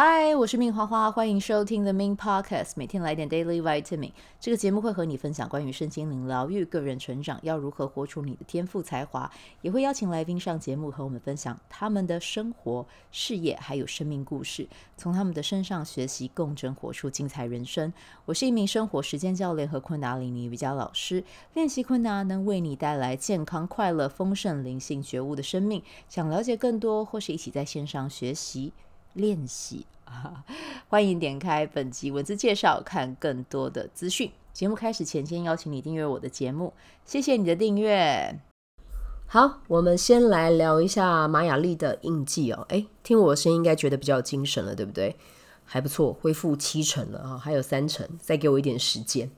嗨，我是命花花，欢迎收听 The Min Podcast，每天来点 Daily Vitamin。这个节目会和你分享关于身心灵疗愈、个人成长，要如何活出你的天赋才华，也会邀请来宾上节目和我们分享他们的生活、事业还有生命故事，从他们的身上学习，共振活出精彩人生。我是一名生活实践教练和昆达里尼瑜伽老师，练习昆达能为你带来健康、快乐、丰盛、灵性觉悟的生命。想了解更多，或是一起在线上学习。练习，欢迎点开本集文字介绍，看更多的资讯。节目开始前，先邀请你订阅我的节目，谢谢你的订阅。好，我们先来聊一下玛雅历的印记哦。诶，听我的声音应该觉得比较精神了，对不对？还不错，恢复七成了啊，还有三成，再给我一点时间。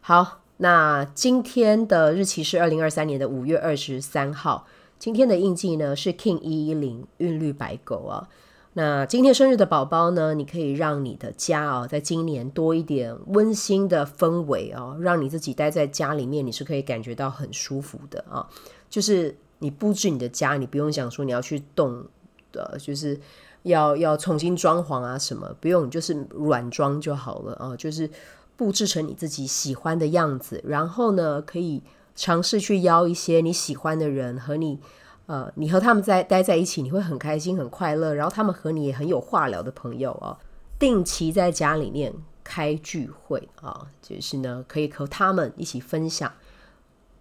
好，那今天的日期是二零二三年的五月二十三号。今天的印记呢是 King 一一零韵律白狗啊。那今天生日的宝宝呢，你可以让你的家啊，在今年多一点温馨的氛围啊，让你自己待在家里面，你是可以感觉到很舒服的啊。就是你布置你的家，你不用想说你要去动的，就是要要重新装潢啊什么，不用，就是软装就好了啊。就是布置成你自己喜欢的样子，然后呢，可以尝试去邀一些你喜欢的人和你。呃，你和他们在待在一起，你会很开心、很快乐。然后他们和你也很有话聊的朋友啊，定期在家里面开聚会啊，就是呢，可以和他们一起分享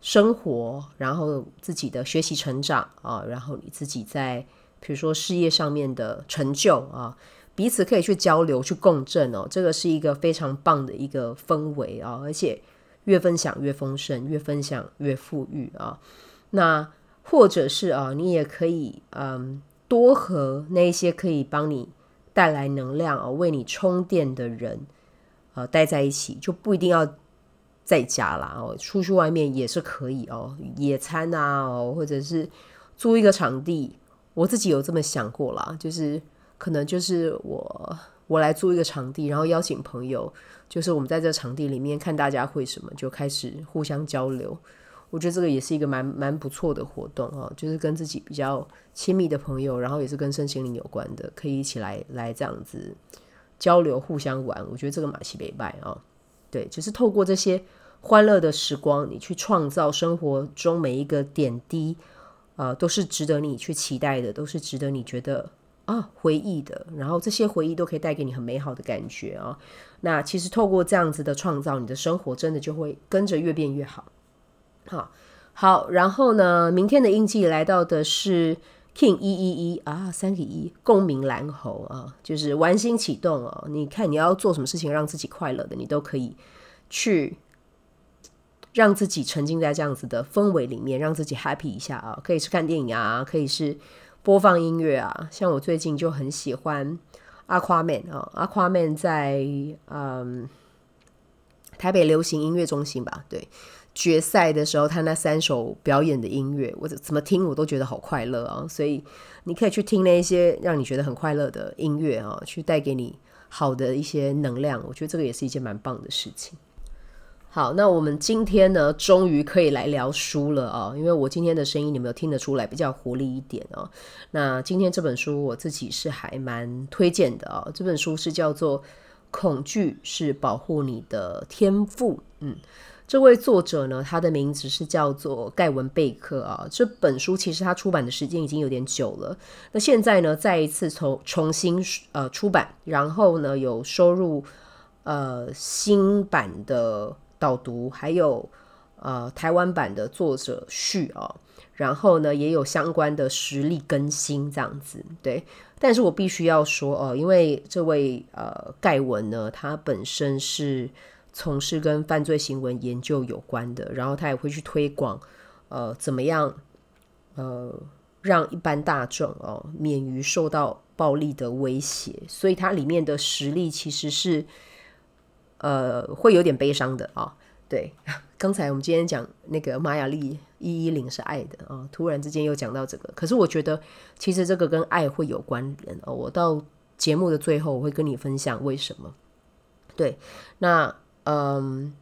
生活，然后自己的学习成长啊，然后你自己在比如说事业上面的成就啊，彼此可以去交流、去共振哦。这个是一个非常棒的一个氛围啊，而且越分享越丰盛，越分享越富裕啊。那或者是啊，你也可以嗯，多和那些可以帮你带来能量啊，为你充电的人呃待在一起，就不一定要在家啦哦，出去外面也是可以哦，野餐啊哦，或者是租一个场地，我自己有这么想过啦，就是可能就是我我来租一个场地，然后邀请朋友，就是我们在这场地里面看大家会什么，就开始互相交流。我觉得这个也是一个蛮蛮不错的活动哦，就是跟自己比较亲密的朋友，然后也是跟身心灵有关的，可以一起来来这样子交流、互相玩。我觉得这个马西北拜啊，对，就是透过这些欢乐的时光，你去创造生活中每一个点滴，呃，都是值得你去期待的，都是值得你觉得啊回忆的。然后这些回忆都可以带给你很美好的感觉啊。那其实透过这样子的创造，你的生活真的就会跟着越变越好。好，好，然后呢，明天的印记来到的是 King 一一一啊，三个一，共鸣蓝猴啊，就是玩心启动哦。你看你要做什么事情让自己快乐的，你都可以去让自己沉浸在这样子的氛围里面，让自己 happy 一下啊。可以是看电影啊，可以是播放音乐啊。像我最近就很喜欢 Aquaman 啊，Aquaman 在嗯台北流行音乐中心吧，对。决赛的时候，他那三首表演的音乐，我怎么听我都觉得好快乐啊！所以你可以去听那一些让你觉得很快乐的音乐啊，去带给你好的一些能量。我觉得这个也是一件蛮棒的事情。好，那我们今天呢，终于可以来聊书了啊！因为我今天的声音你们有听得出来比较活力一点啊。那今天这本书我自己是还蛮推荐的啊。这本书是叫做《恐惧是保护你的天赋》，嗯。这位作者呢，他的名字是叫做盖文贝克啊。这本书其实他出版的时间已经有点久了，那现在呢，再一次重重新呃出版，然后呢有收入呃新版的导读，还有呃台湾版的作者序啊，然后呢也有相关的实例更新这样子。对，但是我必须要说哦，因为这位呃盖文呢，他本身是。从事跟犯罪行为研究有关的，然后他也会去推广，呃，怎么样，呃，让一般大众哦免于受到暴力的威胁。所以它里面的实例其实是，呃，会有点悲伤的啊、对，刚才我们今天讲那个玛雅丽一一零是爱的啊、突然之间又讲到这个，可是我觉得其实这个跟爱会有关联哦。我到节目的最后我会跟你分享为什么。对，那。嗯，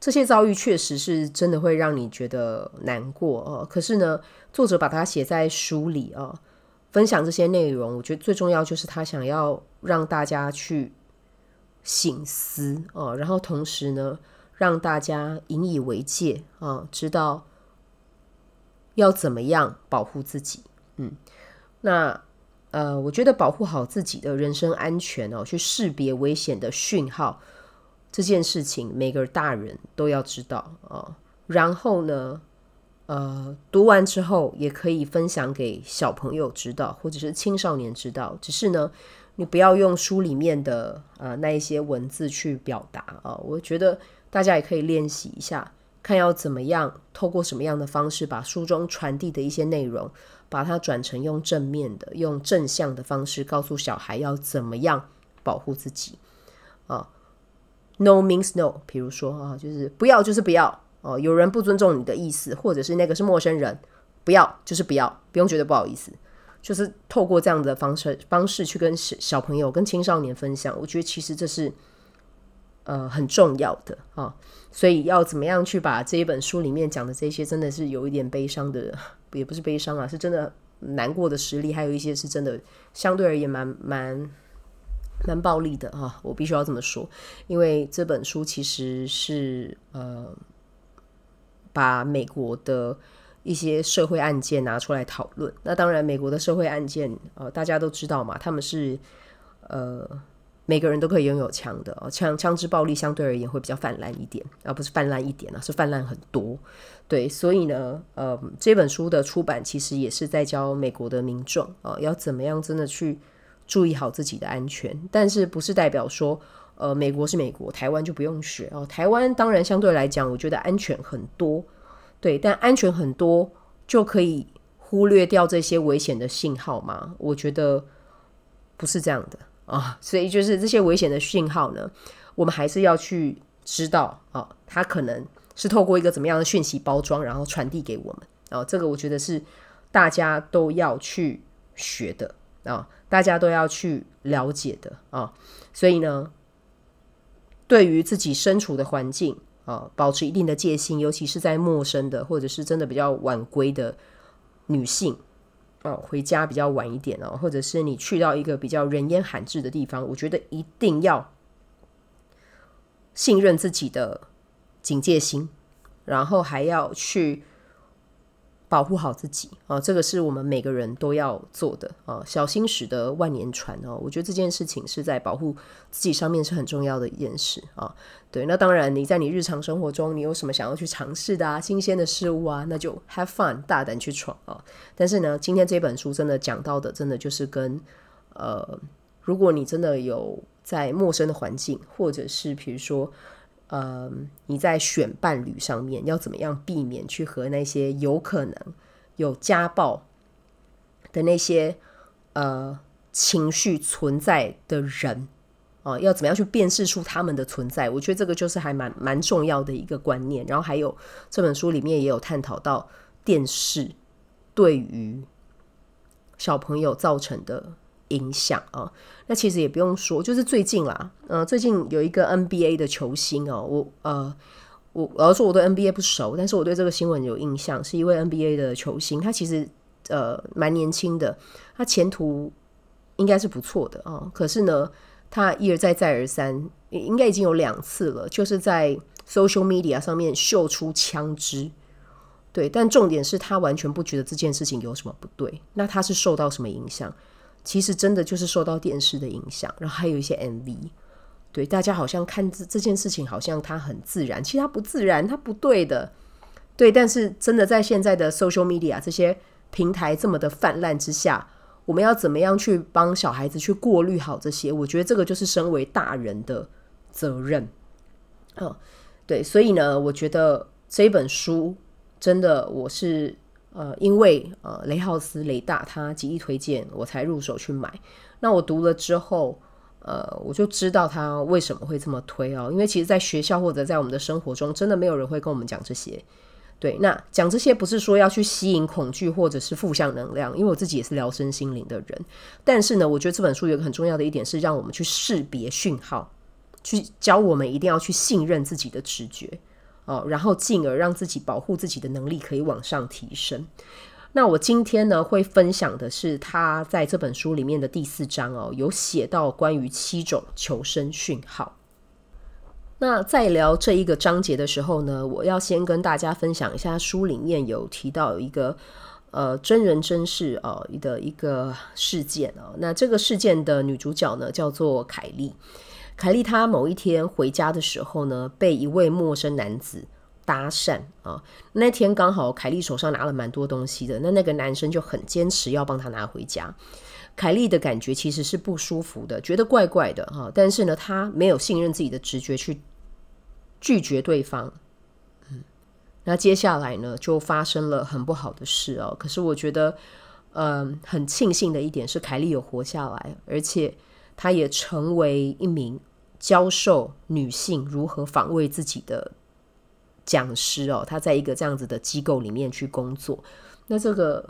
这些遭遇确实是真的会让你觉得难过哦。可是呢，作者把它写在书里哦，分享这些内容，我觉得最重要就是他想要让大家去省思哦，然后同时呢，让大家引以为戒啊，知道要怎么样保护自己。嗯，那呃，我觉得保护好自己的人身安全哦，去识别危险的讯号这件事情，每个大人都要知道啊。然后呢，呃，读完之后也可以分享给小朋友知道，或者是青少年知道。只是呢，你不要用书里面的呃那一些文字去表达啊，我觉得大家也可以练习一下，看要怎么样透过什么样的方式，把书中传递的一些内容，把它转成用正面的、用正向的方式，告诉小孩要怎么样保护自己啊。No means no，比如说啊，就是不要就是不要。哦，有人不尊重你的意思，或者是那个是陌生人，不要就是不要，不用觉得不好意思，就是透过这样的方式方式去跟小小朋友、跟青少年分享，我觉得其实这是呃很重要的啊、所以要怎么样去把这一本书里面讲的这些，真的是有一点悲伤的，也不是悲伤啊，是真的难过的实例，还有一些是真的相对而言蛮蛮蛮暴力的啊、我必须要这么说，因为这本书其实是呃。把美国的一些社会案件拿出来讨论。那当然，美国的社会案件，呃，大家都知道嘛，他们是呃，每个人都可以拥有枪的，枪枪支暴力相对而言会比较泛滥一点，而不是泛滥一点啊，是泛滥很多。对，所以呢，呃，这本书的出版其实也是在教美国的民众啊，要怎么样真的去注意好自己的安全。但是不是代表说，呃，美国是美国，台湾就不用学哦。台湾当然相对来讲，我觉得安全很多，对，但安全很多就可以忽略掉这些危险的信号吗？我觉得不是这样的啊。所以就是这些危险的信号呢，我们还是要去知道啊，它可能是透过一个怎么样的讯息包装，然后传递给我们啊。这个我觉得是大家都要去学的啊，大家都要去了解的啊。所以呢。对于自己身处的环境啊，保持一定的戒心，尤其是在陌生的或者是真的比较晚归的女性啊，回家比较晚一点哦，或者是你去到一个比较人烟罕至的地方，我觉得一定要信任自己的警戒心，然后还要去。保护好自己啊，这个是我们每个人都要做的啊。小心驶得万年船哦，我觉得这件事情是在保护自己上面是很重要的一件事啊。对，那当然你在你日常生活中，你有什么想要去尝试的啊，新鲜的事物啊，那就 have fun，大胆去闯啊。但是呢，今天这本书真的讲到的，真的就是跟呃，如果你真的有在陌生的环境，或者是比如说。呃，你在选伴侣上面要怎么样避免去和那些有可能有家暴的那些呃情绪存在的人啊，呃，要怎么样去辨识出他们的存在？我觉得这个就是还蛮蛮重要的一个观念。然后还有这本书里面也有探讨到电视对于小朋友造成的。影响啊，那其实也不用说，就是最近啦，嗯、最近有一个 NBA 的球星哦，我呃，我我要说我对 NBA 不熟，但是我对这个新闻有印象，是一位 NBA 的球星，他其实呃蛮年轻的，他前途应该是不错的哦，可是呢，他一而再再而三，应该已经有两次了，就是在 social media 上面秀出枪支，对，但重点是他完全不觉得这件事情有什么不对，那他是受到什么影响？其实真的就是受到电视的影响，然后还有一些 MV，对，大家好像看这这件事情好像它很自然，其实它不自然，它不对的，对。但是真的在现在的 social media 这些平台这么的泛滥之下，我们要怎么样去帮小孩子去过滤好这些？我觉得这个就是身为大人的责任。嗯，对，所以呢，我觉得这本书真的我是。呃，因为呃，雷浩斯雷大他极力推荐，我才入手去买。那我读了之后，呃，我就知道他为什么会这么推哦。因为其实，在学校或者在我们的生活中，真的没有人会跟我们讲这些。对，那讲这些不是说要去吸引恐惧或者是负向能量，因为我自己也是疗身心灵的人。但是呢，我觉得这本书有一个很重要的一点是，让我们去识别讯号，去教我们一定要去信任自己的直觉。哦，然后进而让自己保护自己的能力可以往上提升。那我今天呢会分享的是他在这本书里面的第四章哦，有写到关于七种求生讯号。那在聊这一个章节的时候呢，我要先跟大家分享一下书里面有提到一个呃真人真事哦的一个事件哦。那这个事件的女主角呢叫做凯莉。凯莉她某一天回家的时候呢，被一位陌生男子搭讪啊。那天刚好凯莉手上拿了蛮多东西的，那那个男生就很坚持要帮她拿回家。凯莉的感觉其实是不舒服的，觉得怪怪的哈。但是呢，她没有信任自己的直觉去。拒绝对方，嗯，那接下来呢，就发生了很不好的事哦。可是我觉得，嗯，很庆幸的一点是，凯莉有活下来，而且她也成为一名教授女性如何防卫自己的讲师哦。她在一个这样子的机构里面去工作，那这个。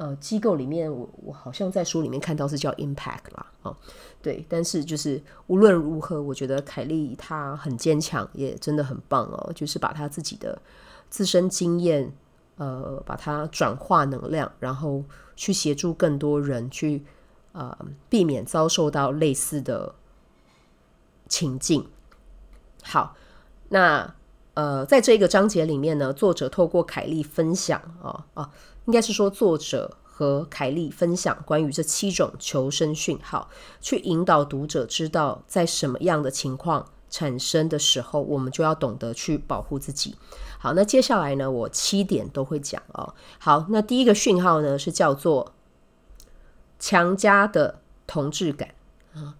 呃，机构里面我我好像在书里面看到是叫 Impact 啦，哦，对，但是就是无论如何，我觉得凯莉她很坚强，也真的很棒哦，就是把她自己的自身经验，呃，把它转化能量，然后去协助更多人去呃避免遭受到类似的情境。好，那呃，在这个章节里面呢，作者透过凯莉分享啊啊。哦哦应该是说，作者和凯莉分享关于这七种求生讯号，去引导读者知道在什么样的情况产生的时候，我们就要懂得去保护自己。好，那接下来呢，我七点都会讲哦。好，那第一个讯号呢是叫做强加的同质感啊。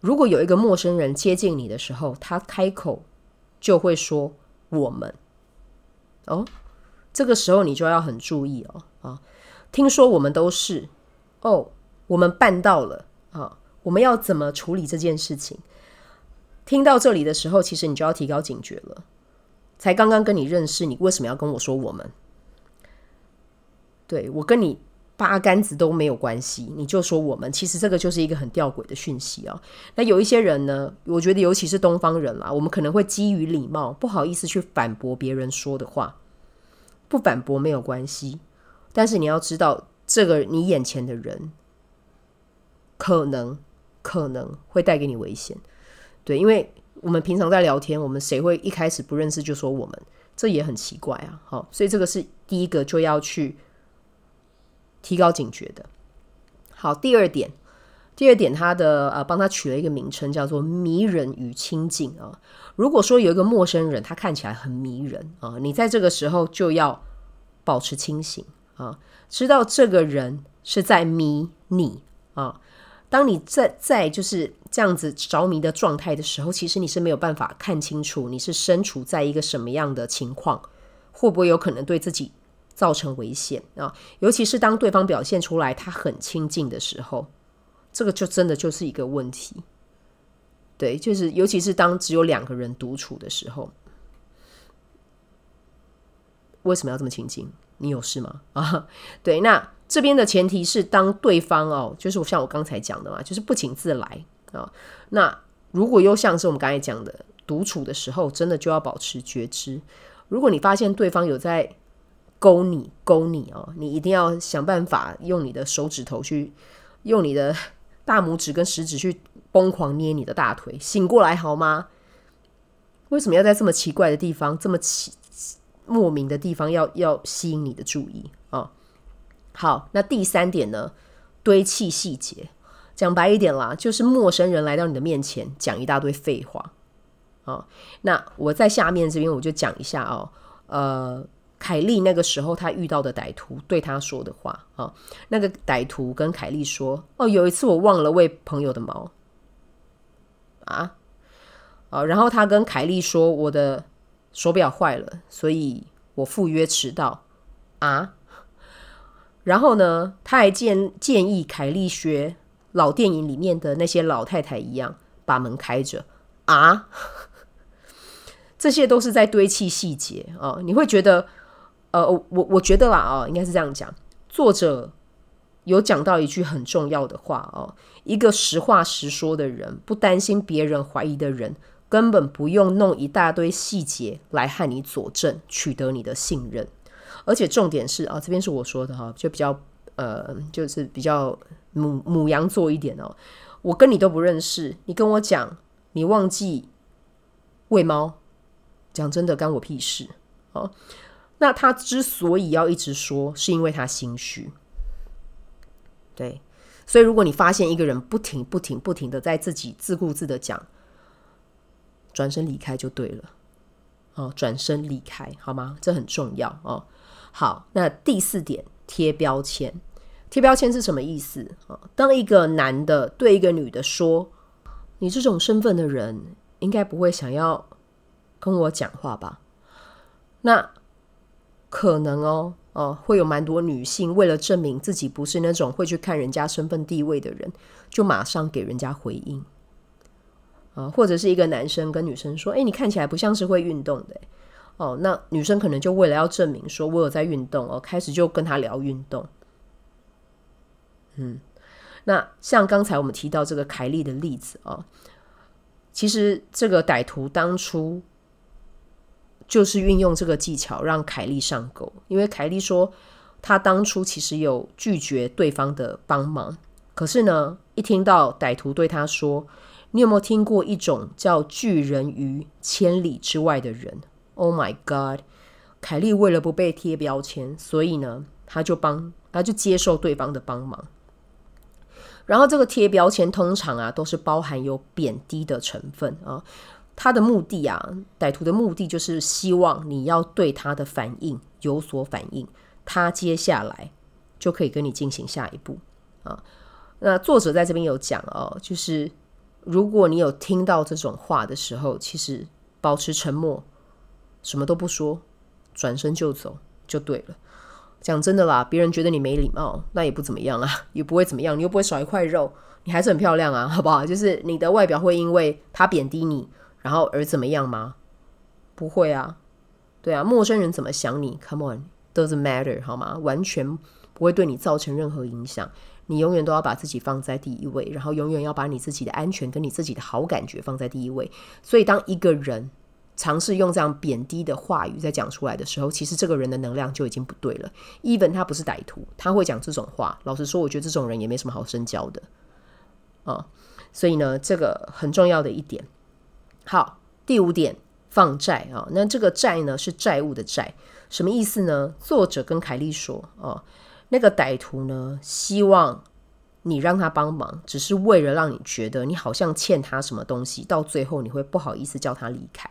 如果有一个陌生人接近你的时候，他开口就会说“我们”，哦。这个时候你就要很注意哦啊！听说我们都是哦，我们办到了啊！我们要怎么处理这件事情？听到这里的时候，其实你就要提高警觉了。才刚刚跟你认识，你为什么要跟我说我们？对，我跟你八竿子都没有关系，你就说我们，其实这个就是一个很吊诡的讯息哦。那有一些人呢，我觉得尤其是东方人啦，我们可能会基于礼貌，不好意思去反驳别人说的话。不反驳没有关系，但是你要知道，这个你眼前的人可能可能会带给你危险。对，因为我们平常在聊天，我们谁会一开始不认识就说我们？这也很奇怪啊。好，所以这个是第一个就要去提高警觉的。好，第二点，第二点，他的呃，帮他取了一个名称，叫做迷人与亲近啊。如果说有一个陌生人，他看起来很迷人啊，你在这个时候就要保持清醒啊，知道这个人是在迷你啊。当你在在就是这样子着迷的状态的时候，其实你是没有办法看清楚你是身处在一个什么样的情况，会不会有可能对自己造成危险啊？尤其是当对方表现出来他很亲近的时候，这个就真的就是一个问题。对，就是尤其是当只有两个人独处的时候，为什么要这么亲近？你有事吗？啊，对，那这边的前提是当对方哦，就是我像我刚才讲的嘛，就是不请自来啊。那如果又像是我们刚才讲的，独处的时候，真的就要保持觉知。如果你发现对方有在勾你、勾你哦，你一定要想办法用你的手指头去，用你的大拇指跟食指去。疯狂捏你的大腿，醒过来好吗？为什么要在这么奇怪的地方，这么奇莫名的地方要要吸引你的注意啊？哦，好，那第三点呢？堆砌细节，讲白一点啦，就是陌生人来到你的面前，讲一大堆废话啊，哦。那我在下面这边我就讲一下哦，呃。凯莉那个时候，他遇到的歹徒对他说的话啊，那个歹徒跟凯莉说：“哦，有一次我忘了喂朋友的猫。”啊，啊，然后他跟凯莉说：“我的手表坏了，所以我赴约迟到。”啊，然后呢，他还建建议凯莉学老电影里面的那些老太太一样，把门开着。啊，这些都是在堆砌细节啊，你会觉得。呃，我我觉得啦，哦，应该是这样讲。作者有讲到一句很重要的话哦，一个实话实说的人，不担心别人怀疑的人，根本不用弄一大堆细节来和你佐证，取得你的信任。而且重点是啊，这边是我说的哈，就比较呃，就是比较母母羊座一点哦。我跟你都不认识，你跟我讲你忘记喂猫，讲真的干我屁事哦。那他之所以要一直说，是因为他心虚。对，所以如果你发现一个人不停、不停、不停的在自己自顾自的讲，转身离开就对了。哦，转身离开好吗？这很重要哦。好，那第四点，贴标签。贴标签是什么意思啊？当一个男的对一个女的说：“你这种身份的人，应该不会想要跟我讲话吧？”那可能哦，哦，会有蛮多女性为了证明自己不是那种会去看人家身份地位的人，就马上给人家回应啊，或者是一个男生跟女生说：“哎，你看起来不像是会运动的。”哦，那女生可能就为了要证明说我有在运动哦，开始就跟他聊运动。嗯，那像刚才我们提到这个凯莉的例子哦，其实这个歹徒当初就是运用这个技巧让凯莉上钩，因为凯莉说她当初其实有拒绝对方的帮忙，可是呢，一听到歹徒对她说：“你有没有听过一种叫拒人于千里之外的人？”Oh my God！凯莉为了不被贴标签，所以呢，她就帮，她就接受对方的帮忙。然后这个贴标签通常啊都是包含有贬低的成分啊，他的目的啊，歹徒的目的就是希望你要对他的反应有所反应，他接下来就可以跟你进行下一步啊。那作者在这边有讲哦，就是如果你有听到这种话的时候，其实保持沉默，什么都不说，转身就走就对了。讲真的啦，别人觉得你没礼貌，那也不怎么样啊，也不会怎么样，你又不会少一块肉，你还是很漂亮啊，好不好？就是你的外表会因为他贬低你，然后而怎么样吗？不会啊，对啊，陌生人怎么想你？Come on，doesn't matter，好吗？完全不会对你造成任何影响。你永远都要把自己放在第一位，然后永远要把你自己的安全跟你自己的好感觉放在第一位。所以，当一个人尝试用这样贬低的话语在讲出来的时候，其实这个人的能量就已经不对了。Even 他不是歹徒，他会讲这种话。老实说，我觉得这种人也没什么好深交的啊。所以呢，这个很重要的一点。好，第五点，放债啊。那这个债呢，是债务的债，什么意思呢？作者跟凯莉说哦，那个歹徒呢，希望。你让他帮忙，只是为了让你觉得你好像欠他什么东西，到最后你会不好意思叫他离开。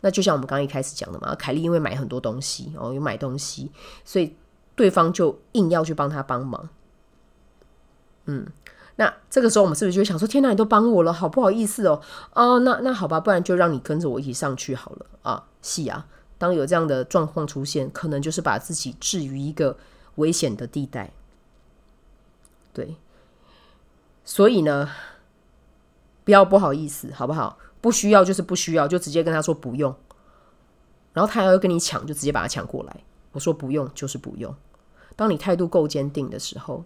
那就像我们刚刚一开始讲的嘛，凯莉因为买很多东西哦，有买东西，所以对方就硬要去帮他帮忙。嗯，那这个时候我们是不是就想说：天哪，你都帮我了，好不好意思哦？哦，那那好吧，不然就让你跟着我一起上去好了啊。是啊，当有这样的状况出现，可能就是把自己置于一个危险的地带。对。所以呢，不要不好意思，好不好？不需要就是不需要，就直接跟他说不用。然后他要跟你抢，就直接把他抢过来。我说不用就是不用。当你态度够坚定的时候，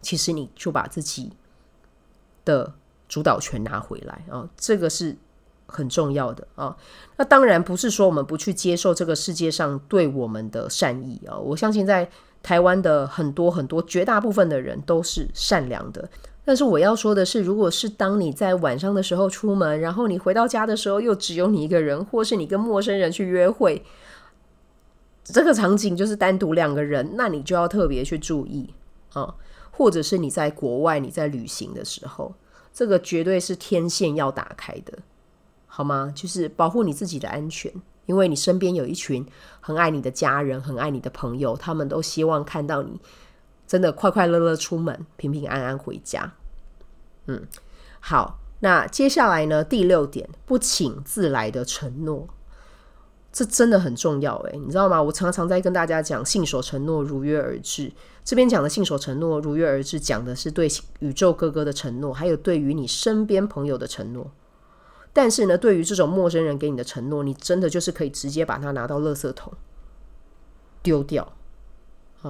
其实你就把自己的主导权拿回来啊，这个是很重要的啊。那当然不是说我们不去接受这个世界上对我们的善意啊。我相信在台湾的很多很多绝大部分的人都是善良的。但是我要说的是，如果是当你在晚上的时候出门，然后你回到家的时候又只有你一个人，或是你跟陌生人去约会，这个场景就是单独两个人，那你就要特别去注意啊。或者是你在国外你在旅行的时候，这个绝对是天线要打开的，好吗？就是保护你自己的安全，因为你身边有一群很爱你的家人，很爱你的朋友，他们都希望看到你。真的快快乐乐出门，平平安安回家。嗯，好，那接下来呢？第六点，不请自来的承诺，这真的很重要诶，你知道吗？我常常在跟大家讲，信守承诺，如约而至。这边讲的信守承诺，如约而至，讲的是对宇宙哥哥的承诺，还有对于你身边朋友的承诺。但是呢，对于这种陌生人给你的承诺，你真的就是可以直接把它拿到垃圾桶丢掉。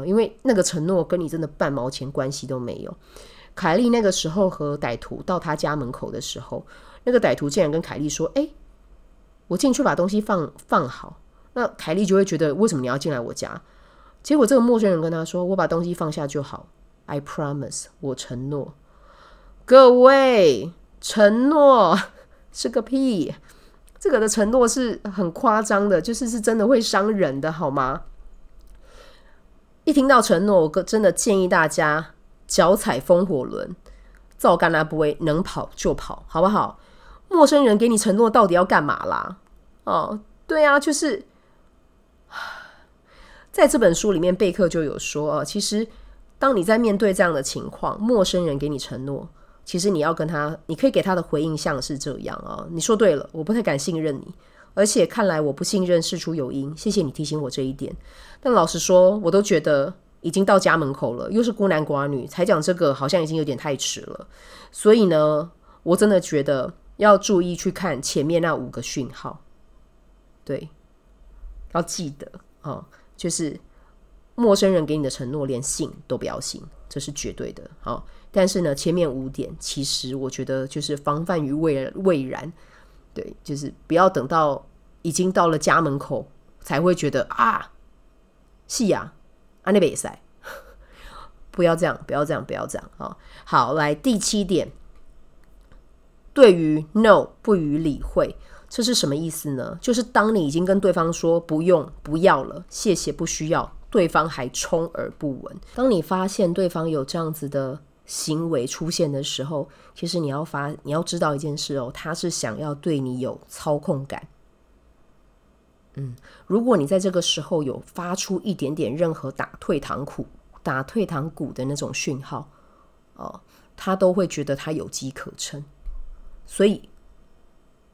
因为那个承诺跟你真的半毛钱关系都没有。凯莉那个时候和歹徒到他家门口的时候，那个歹徒竟然跟凯莉说：“哎，我进去把东西放放好。”那凯莉就会觉得：“为什么你要进来我家？结果这个陌生人跟他说：“我把东西放下就好，I promise，我承诺。”各位，承诺 是个屁！这个的承诺是很夸张的，就是是真的会伤人的，好吗？一听到承诺，我真的建议大家脚踩风火轮，照干那不会能跑就跑，好不好？陌生人给你承诺，到底要干嘛啦？哦，对啊，就是 在这本书里面，贝克就有说啊，其实当你在面对这样的情况，陌生人给你承诺。其实你要跟他，你可以给他的回应像是这样啊。你说对了，我不太敢信任你，而且看来我不信任事出有因。谢谢你提醒我这一点。但老实说，我都觉得已经到家门口了，又是孤男寡女，才讲这个好像已经有点太迟了。所以呢，我真的觉得要注意去看前面那五个讯号。对，要记得啊，就是陌生人给你的承诺，连信都不要信，这是绝对的。好。但是呢，前面五点其实我觉得就是防范于未未然，对，就是不要等到已经到了家门口才会觉得啊，是呀，啊那边塞，不要这样，不要这样，不要这样啊！好，来第七点，对于 no 不予理会，这是什么意思呢？就是当你已经跟对方说不用、不要了，谢谢，不需要，对方还充耳不闻。当你发现对方有这样子的。行为出现的时候，其实你要发，你要知道一件事哦，他是想要对你有操控感。嗯，如果你在这个时候有发出一点点任何打退堂鼓、打退堂鼓的那种讯号，哦，他都会觉得他有机可乘，所以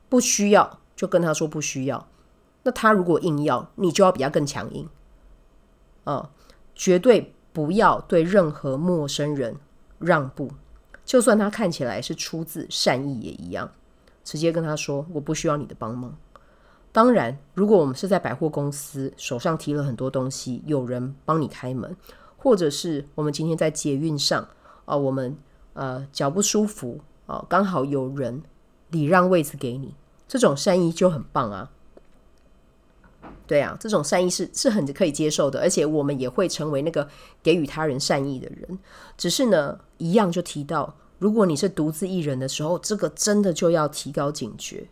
不需要就跟他说不需要。那他如果硬要，你就要比他更强硬。啊，绝对不要对任何陌生人。让步，就算他看起来是出自善意也一样，直接跟他说：“我不需要你的帮忙。”当然，如果我们是在百货公司，手上提了很多东西，有人帮你开门，或者是我们今天在捷运上啊、我们呃脚不舒服哦、刚好有人礼让位子给你，这种善意就很棒啊。对啊，这种善意是是很可以接受的，而且我们也会成为那个给予他人善意的人。只是呢，一样就提到，如果你是独自一人的时候，这个真的就要提高警觉。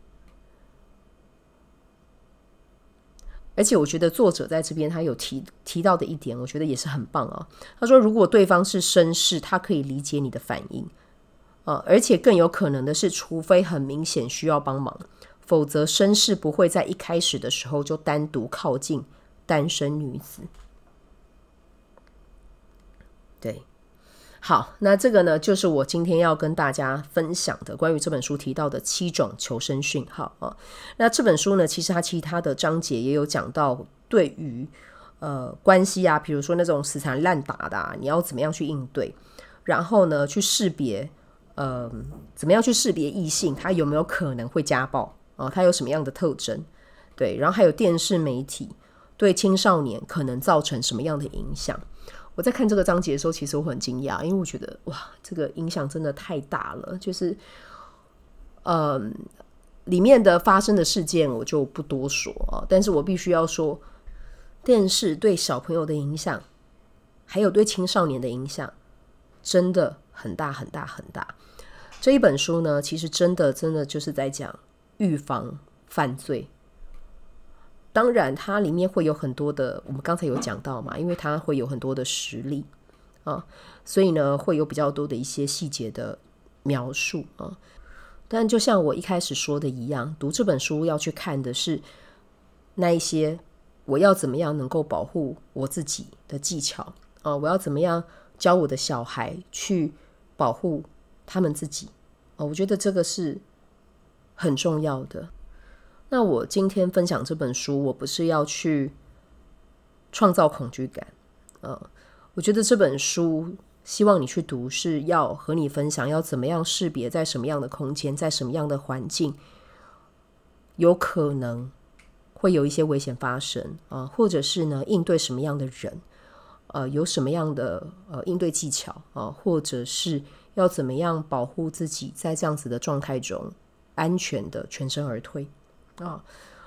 而且我觉得作者在这边他有提提到的一点，我觉得也是很棒啊。他说，如果对方是绅士，他可以理解你的反应啊，而且更有可能的是，除非很明显需要帮忙。否则，绅士不会在一开始的时候就单独靠近单身女子。对，好，那这个呢，就是我今天要跟大家分享的关于这本书提到的七种求生讯号啊。那这本书呢，其实它其他的章节也有讲到，对于呃关系啊，比如说那种死缠烂打的啊，你要怎么样去应对？然后呢，去识别呃，怎么样去识别异性，他有没有可能会家暴？哦，他有什么样的特征？对，然后还有电视媒体对青少年可能造成什么样的影响？我在看这个章节的时候，其实我很惊讶，因为我觉得哇，这个影响真的太大了。就是，嗯，里面的发生的事件我就不多说啊，但是我必须要说，电视对小朋友的影响，还有对青少年的影响，真的很大很大很大。这一本书呢，其实真的真的就是在讲。预防犯罪，当然它里面会有很多的，我们刚才有讲到嘛，因为它会有很多的实例啊，所以呢会有比较多的一些细节的描述啊。但就像我一开始说的一样，读这本书要去看的是那一些我要怎么样能够保护我自己的技巧啊，我要怎么样教我的小孩去保护他们自己哦，我觉得这个是。很重要的。那我今天分享这本书，我不是要去创造恐惧感，呃，我觉得这本书希望你去读，是要和你分享要怎么样识别在什么样的空间，在什么样的环境，有可能会有一些危险发生啊，或者是呢应对什么样的人，呃，有什么样的呃应对技巧啊，或者是要怎么样保护自己在这样子的状态中。安全的全身而退啊！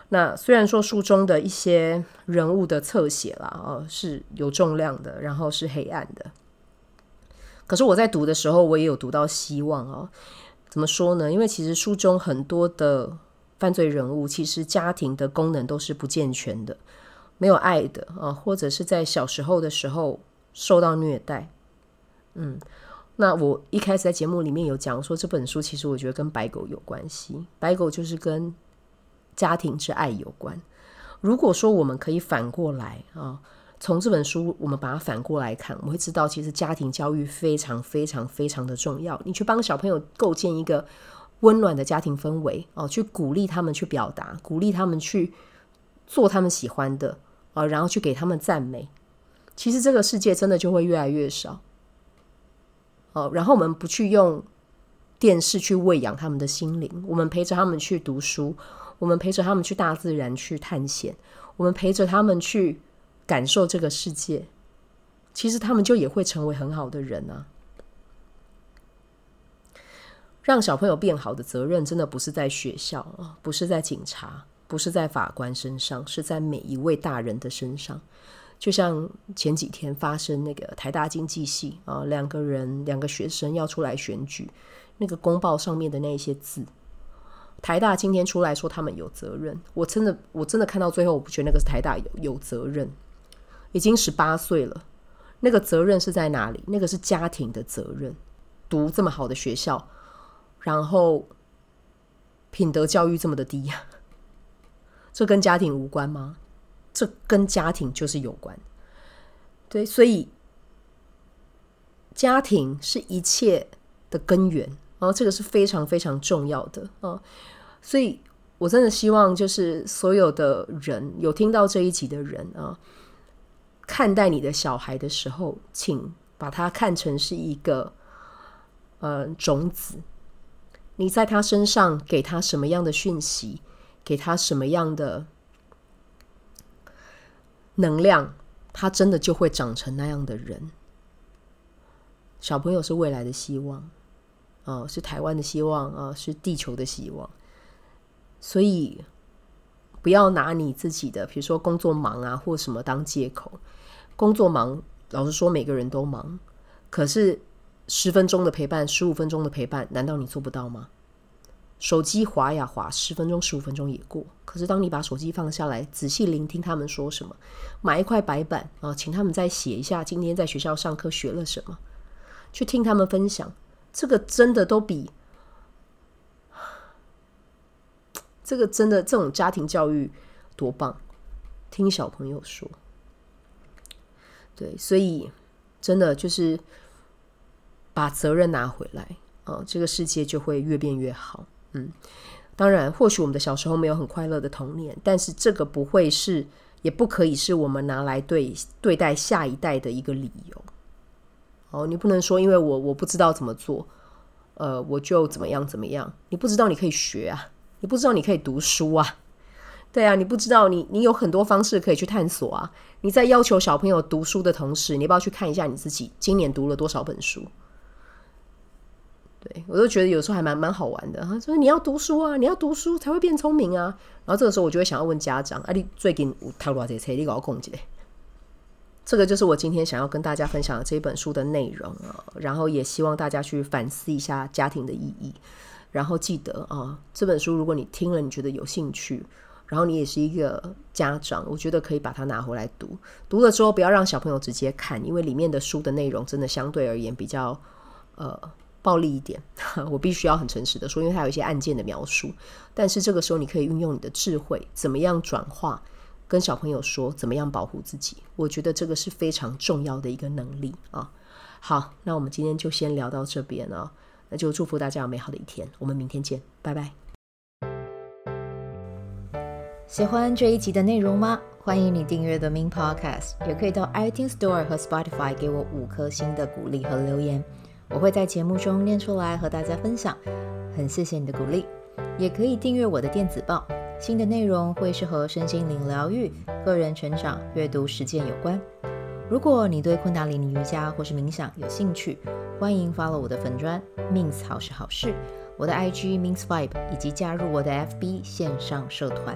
那虽然说书中的一些人物的侧写啦，哦，是有重量的，然后是黑暗的，可是我在读的时候，我也有读到希望哦。怎么说呢？因为其实书中很多的犯罪人物，其实家庭的功能都是不健全的，没有爱的啊，或者是在小时候的时候受到虐待。嗯，那我一开始在节目里面有讲说，这本书其实我觉得跟白狗有关系，白狗就是跟。家庭之爱有关。如果说我们可以反过来啊，从这本书我们把它反过来看，我们会知道其实家庭教育非常非常非常的重要。你去帮小朋友构建一个温暖的家庭氛围哦，去鼓励他们去表达，鼓励他们去做他们喜欢的啊，然后去给他们赞美。其实这个世界真的就会越来越少。哦，然后我们不去用电视去喂养他们的心灵，我们陪着他们去读书。我们陪着他们去大自然去探险，我们陪着他们去感受这个世界，其实他们就也会成为很好的人啊。让小朋友变好的责任，真的不是在学校啊，不是在警察，不是在法官身上，是在每一位大人的身上。就像前几天发生那个台大经济系啊，两个人两个学生要出来选举，那个公报上面的那些字。台大今天出来说他们有责任，我真的我真的看到最后，我不觉得那个是台大有有责任，已经十八岁了，那个责任是在哪里？那个是家庭的责任。读这么好的学校，然后品德教育这么的低，这跟家庭无关吗？这跟家庭就是有关。对，所以家庭是一切的根源，然后这个是非常非常重要的啊。所以，我真的希望，就是所有的人有听到这一集的人啊，看待你的小孩的时候，请把他看成是一个呃种子。你在他身上给他什么样的讯息，给他什么样的能量，他真的就会长成那样的人。小朋友是未来的希望，啊，是台湾的希望啊，是地球的希望。所以，不要拿你自己的，比如说工作忙啊，或什么当借口。工作忙，老实说，每个人都忙。可是，十分钟的陪伴，十五分钟的陪伴，难道你做不到吗？手机滑呀滑，十分钟、十五分钟也过。可是，当你把手机放下来，仔细聆听他们说什么，买一块白板啊，请他们再写一下今天在学校上课学了什么，去听他们分享，这个真的都比。这个真的，这种家庭教育多棒！听小朋友说，对，所以真的就是把责任拿回来啊，这个世界就会越变越好。嗯，当然，或许我们的小时候没有很快乐的童年，但是这个不会是，也不可以是我们拿来对对待下一代的一个理由。哦，你不能说因为我我不知道怎么做，呃，我就怎么样怎么样。你不知道，你可以学啊。你不知道你可以读书啊，对啊，你不知道你你有很多方式可以去探索啊。你在要求小朋友读书的同时，你要不要去看一下你自己今年读了多少本书？对，我都觉得有时候还蛮蛮好玩的。他说你要读书啊，你要读书才会变聪明啊。然后这个时候我就会想要问家长：啊，你最近有读多少册？你给我讲一下。这个就是我今天想要跟大家分享的这本书的内容啊。然后也希望大家去反思一下家庭的意义。然后记得啊，这本书如果你听了，你觉得有兴趣，然后你也是一个家长，我觉得可以把它拿回来读。读了之后，不要让小朋友直接看，因为里面的书的内容真的相对而言比较呃暴力一点。我必须要很诚实的说，因为它有一些案件的描述。但是这个时候，你可以运用你的智慧，怎么样转化，跟小朋友说怎么样保护自己。我觉得这个是非常重要的一个能力啊。好，那我们今天就先聊到这边啊。那就祝福大家有美好的一天，我们明天见，拜拜。喜欢这一集的内容吗？欢迎你订阅 The Min Podcast，也可以到 iTunes Store 和 Spotify 给我五颗星的鼓励和留言，我会在节目中念出来和大家分享。很谢谢你的鼓励，也可以订阅我的电子报，新的内容会是和身心灵疗愈、个人成长、阅读实践有关。如果你对昆达里尼瑜伽或是冥想有兴趣，欢迎 follow 我的粉专 Min's 好是好事，我的 IG means vibe，以及加入我的 FB 线上社团。